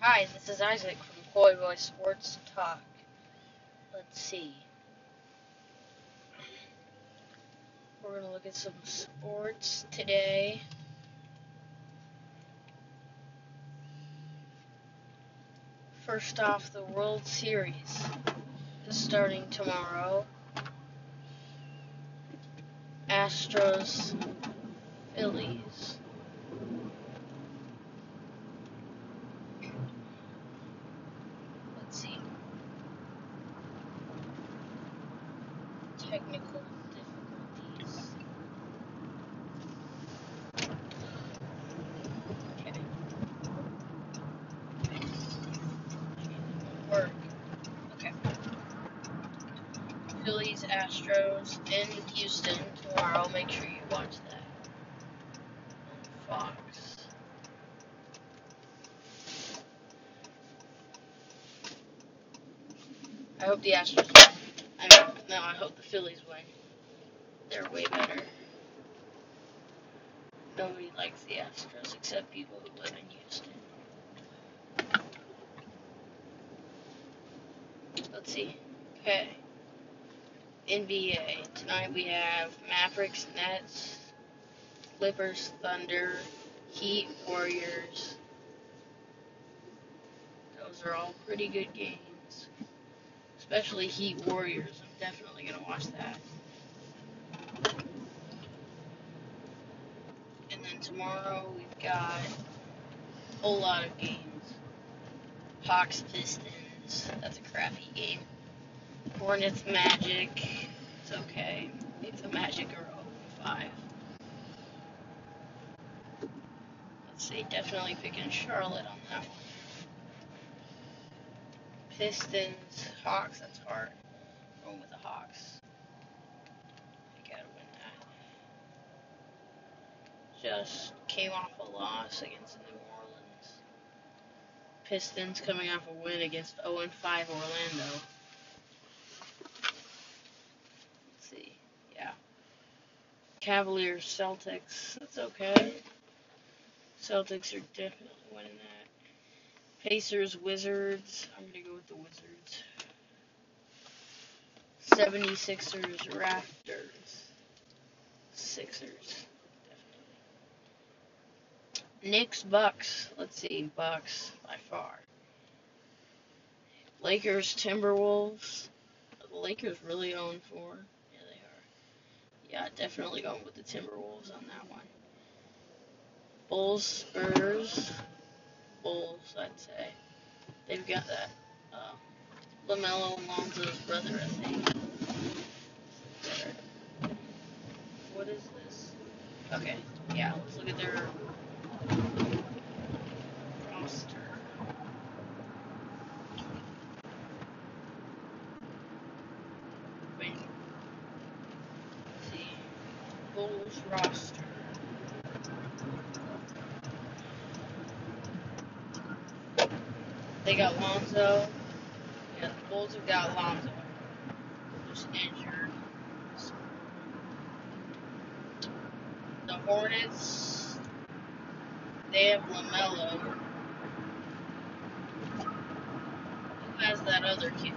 Hi, this is Isaac from Boy Sports Talk. Let's see. We're going to look at some sports today. First off, the World Series is starting tomorrow. Astros, Phillies. Technical difficulties. Okay. Work. Okay. Phillies, Astros in Houston tomorrow. Make sure you watch that Fox. I hope the Astros win. I no, I hope the Phillies win. They're way better. Nobody likes the Astros except people who live in Houston. Let's see. Okay. NBA. Tonight we have Mavericks, Nets, Clippers, Thunder, Heat, Warriors. Those are all pretty good games. Especially Heat Warriors. Definitely to watch that. And then tomorrow we've got a whole lot of games. Hawks, Pistons. That's a crappy game. Hornets, Magic. It's okay. If the Magic are 0 5. Let's see. Definitely picking Charlotte on that one. Pistons, Hawks. That's hard. Going with the Hawks. I gotta win that. Just came off a loss against the New Orleans. Pistons coming off a win against 0 5 Orlando. Let's see. Yeah. Cavaliers, Celtics. That's okay. Celtics are definitely winning that. Pacers, Wizards. I'm going to go with the Wizards. 76ers, Raptors. Sixers. Knicks, Bucks. Let's see. Bucks by far. Lakers, Timberwolves. The Lakers really own 4? Yeah, they are. Yeah, definitely going with the Timberwolves on that one. Bulls, Spurs. Bulls, I'd say. They've got that uh, LaMelo Alonzo's brother, I think. What is this? Okay, yeah, let's look at their roster. Wait. Let's see. Roster. They got Lonzo. Yeah, the Bulls have got Lonzo. Who's injured. The Hornets, they have LaMelo. Who has that other kid?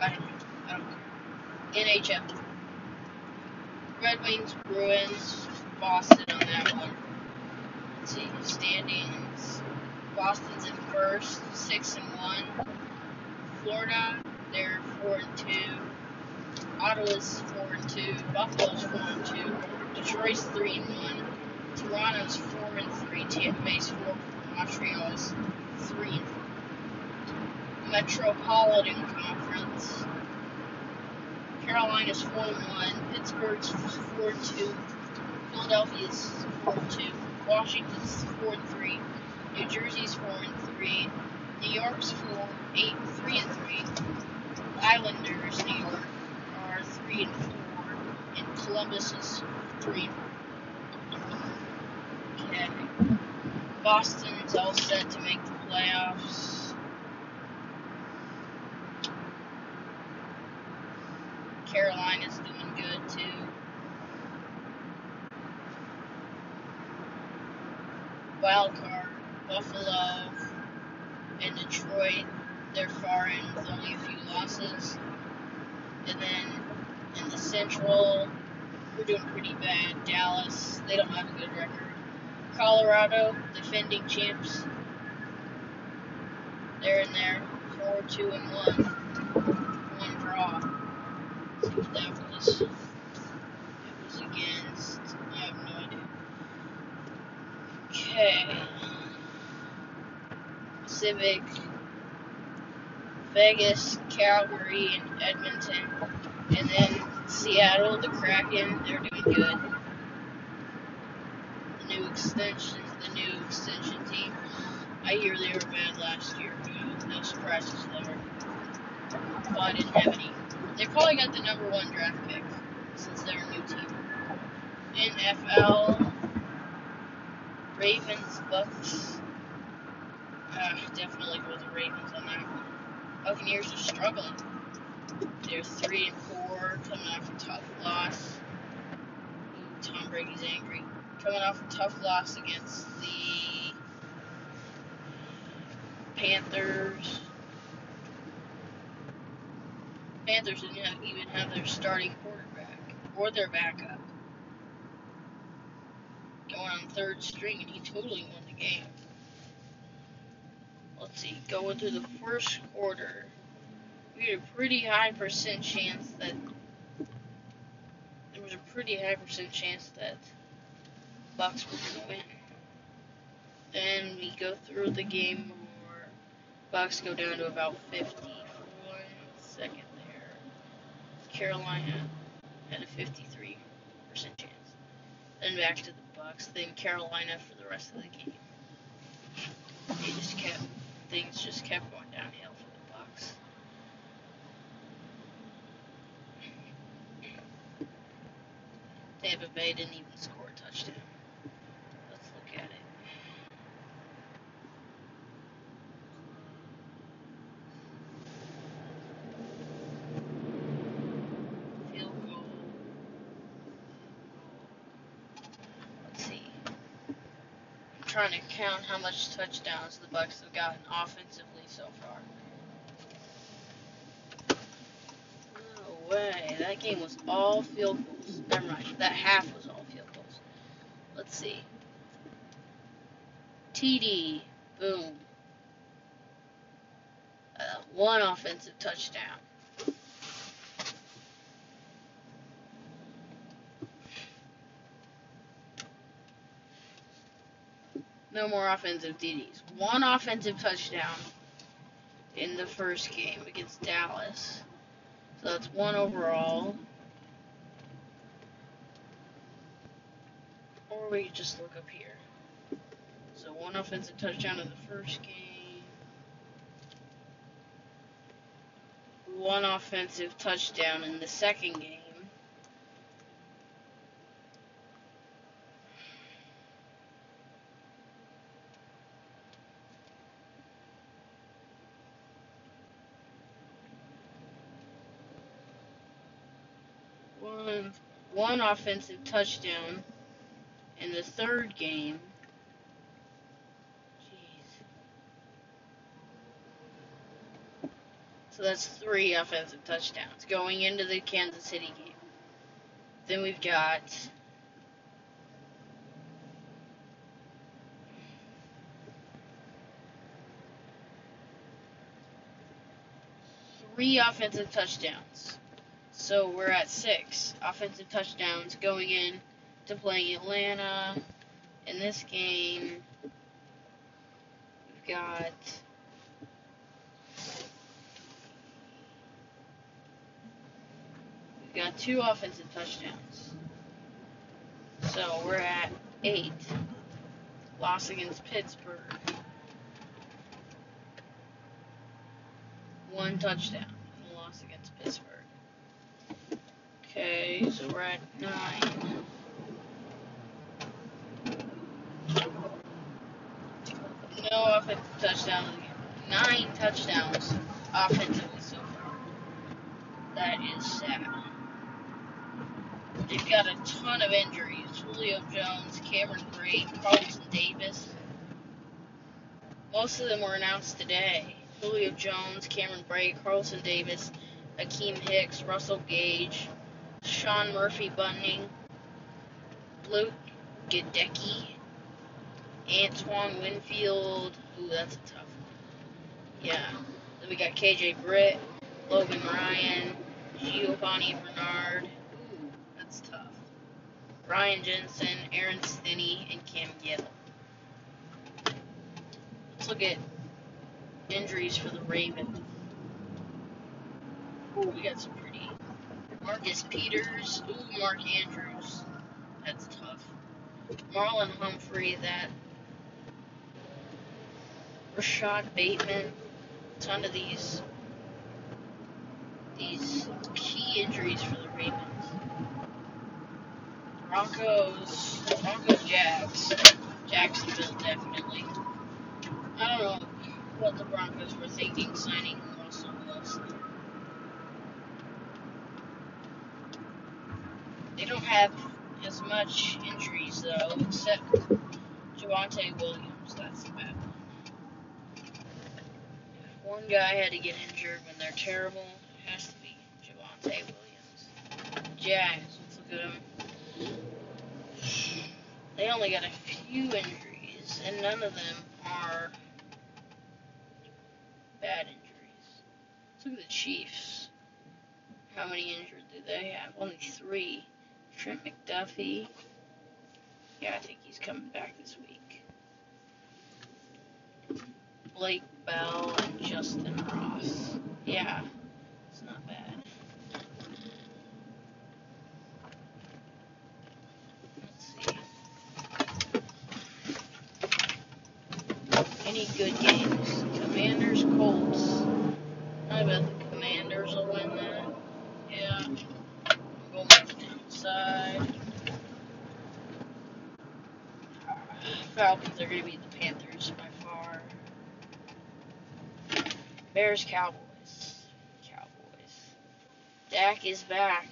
I don't know. I don't NHL. Red Wings, Bruins, Boston on that one. Let's see, standings. Boston's in first, six and one. Florida, they're four and two. Ottawa's four and two. Buffalo's four and two. Detroit's three and one. Toronto's four and three. Tampa Bay's four. Montreal's three and four. Metropolitan Conference. Carolina's four and one. Pittsburgh's four and two. Philadelphia's four and two. Washington's four and three. New Jersey's four and three. New York's four, eight, three and three. Islanders, New York, are three and four, and Columbus is three and four. Okay. Boston's all set to make the playoffs. Carolina's doing good too. Wild card, Buffalo and Detroit. They're far in with only a few losses. And then in the Central, we're doing pretty bad. Dallas, they don't have a good record. Colorado, defending champs. They're in there, four, two, and one. One draw. See what that was. It was against. I have no idea. Okay. Civic, Vegas, Calgary, and Edmonton. And then Seattle, the Kraken, they're doing good. The new extension, the new extension team. I hear they were bad last year. No surprises there. Well, I didn't have any. They probably got the number one draft pick since they're a new team. NFL, Ravens, Bucks. Uh, definitely for the Ravens on that. Buccaneers are struggling. They're three and four, coming off a tough loss. Tom Brady's angry. Coming off a tough loss against the Panthers. Panthers didn't even have their starting quarterback or their backup going on third string, and he totally won the game. Let's see, going through the first quarter, we had a pretty high percent chance that there was a pretty high percent chance that Bucks were gonna win. Then we go through the game more. Bucks go down to about 50 for one second there. Carolina had a 53% chance. Then back to the Bucks. Then Carolina for the rest of the game. They just kept things just kept going downhill for the Bucks. Tampa Bay didn't even score a touchdown. Let's look at it. Field goal. Let's see. I'm trying to count how much touchdowns the Bucks have gotten offensively so far. No way. That game was all field goals. Never mind. That half was all field goals. Let's see. TD. Boom. Uh, one offensive touchdown. No more offensive TDs. One offensive touchdown in the first game against Dallas. So that's one overall. Or we just look up here. So one offensive touchdown in the first game. One offensive touchdown in the second game. One one offensive touchdown in the third game. So that's three offensive touchdowns going into the Kansas City game. Then we've got three offensive touchdowns. So we're at six offensive touchdowns going in to playing Atlanta. In this game, we've got we've got two offensive touchdowns. So we're at eight. Loss against Pittsburgh. One touchdown. Loss against Pittsburgh. Okay, so we're at nine. No offensive touchdowns. Nine touchdowns offensively so far. That is sad. they've got a ton of injuries. Julio Jones, Cameron Brate, Carlton Davis. Most of them were announced today. Julio Jones, Cameron Brate, Carlton Davis, Akiem Hicks, Russell Gage, Sean Murphy Bunting, Luke Goedeke, Antoine Winfield. Ooh, that's a tough one. Yeah. Then we got KJ Britt, Logan Ryan, Giovanni Bernard. Ooh, that's tough. Ryan Jensen, Aaron Stinnie, and Cam Gill. Let's look at injuries for the Ravens. Ooh, we got some pretty. Marcus Peters. Ooh, Mark Andrews. That's tough. Marlon Humphrey, that. Rashod Bateman. Ton of these these key injuries for the Ravens. Broncos, Broncos, Jags, Jacksonville definitely. I don't know what the Broncos were thinking They don't have as much injuries though, except Javonte Williams. That's the bad one. One guy had to get injured when they're terrible, it has to be Javonte Williams. Jags, let's look at them. They only got a few injuries, and none of them are bad injuries. Let's look at the Chiefs. How many injured do they have? Only three. Trent McDuffie. Yeah, I think he's coming back this week. Blake Bell and Justyn Ross. Yeah, it's not bad. Let's see. Any good games? Commanders, Colts. I bet the Commanders will win that. Yeah. Downside. Falcons are going to beat the Panthers by far. Bears, Cowboys. Cowboys. Dak is back.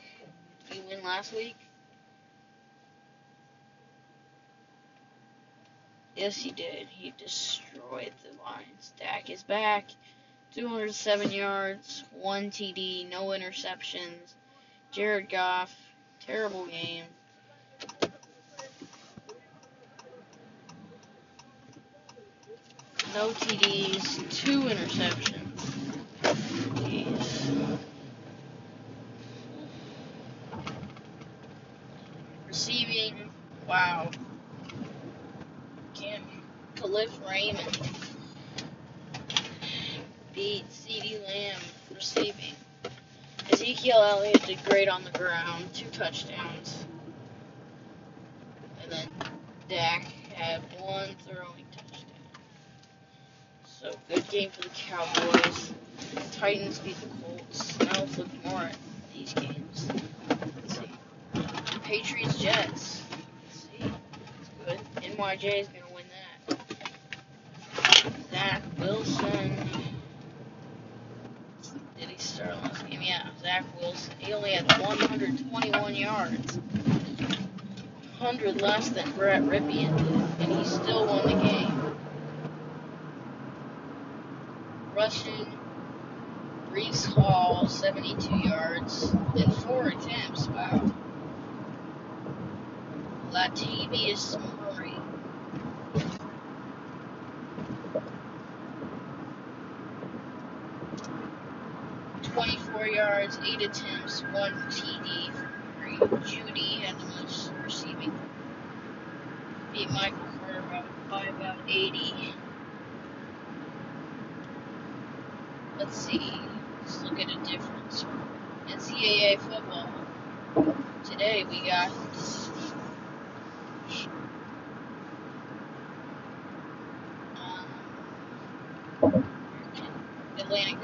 Did he win last week? Yes, he did. He destroyed the Lions. Dak is back. 207 yards, 1 TD, no interceptions. Jared Goff, terrible game. No TDs, two interceptions. Jeez. Receiving, wow. Cam Kalif Raymond beat CeeDee Lamb receiving. Ezekiel Elliott did great on the ground, two touchdowns. And then Dak had one throwing touchdown. So good game for the Cowboys. Titans beat the Colts. Now let's look more at these games. Let's see. Patriots Jets. Let's see. Good. NYJ is gonna win that. Zach Wilson. Did he start last game? Yeah, Zach Wilson. He only had 121 yards. 100 less than Brett Rypien and he still won the game. Rushing, Breece Hall, 72 yards, in four attempts. Wow. Latavius yards, eight attempts, one TD for Murray. Jeudy had the most receiving. Beat Michael Carter about- by about 80. Let's see. Let's look at a difference. NCAA football. Today we got um, Atlantic.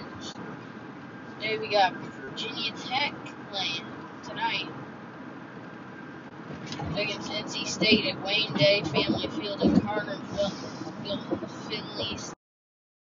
Today we got Virginia Tech playing tonight against NC State at Wayne Day Family Field in Carterville, Finley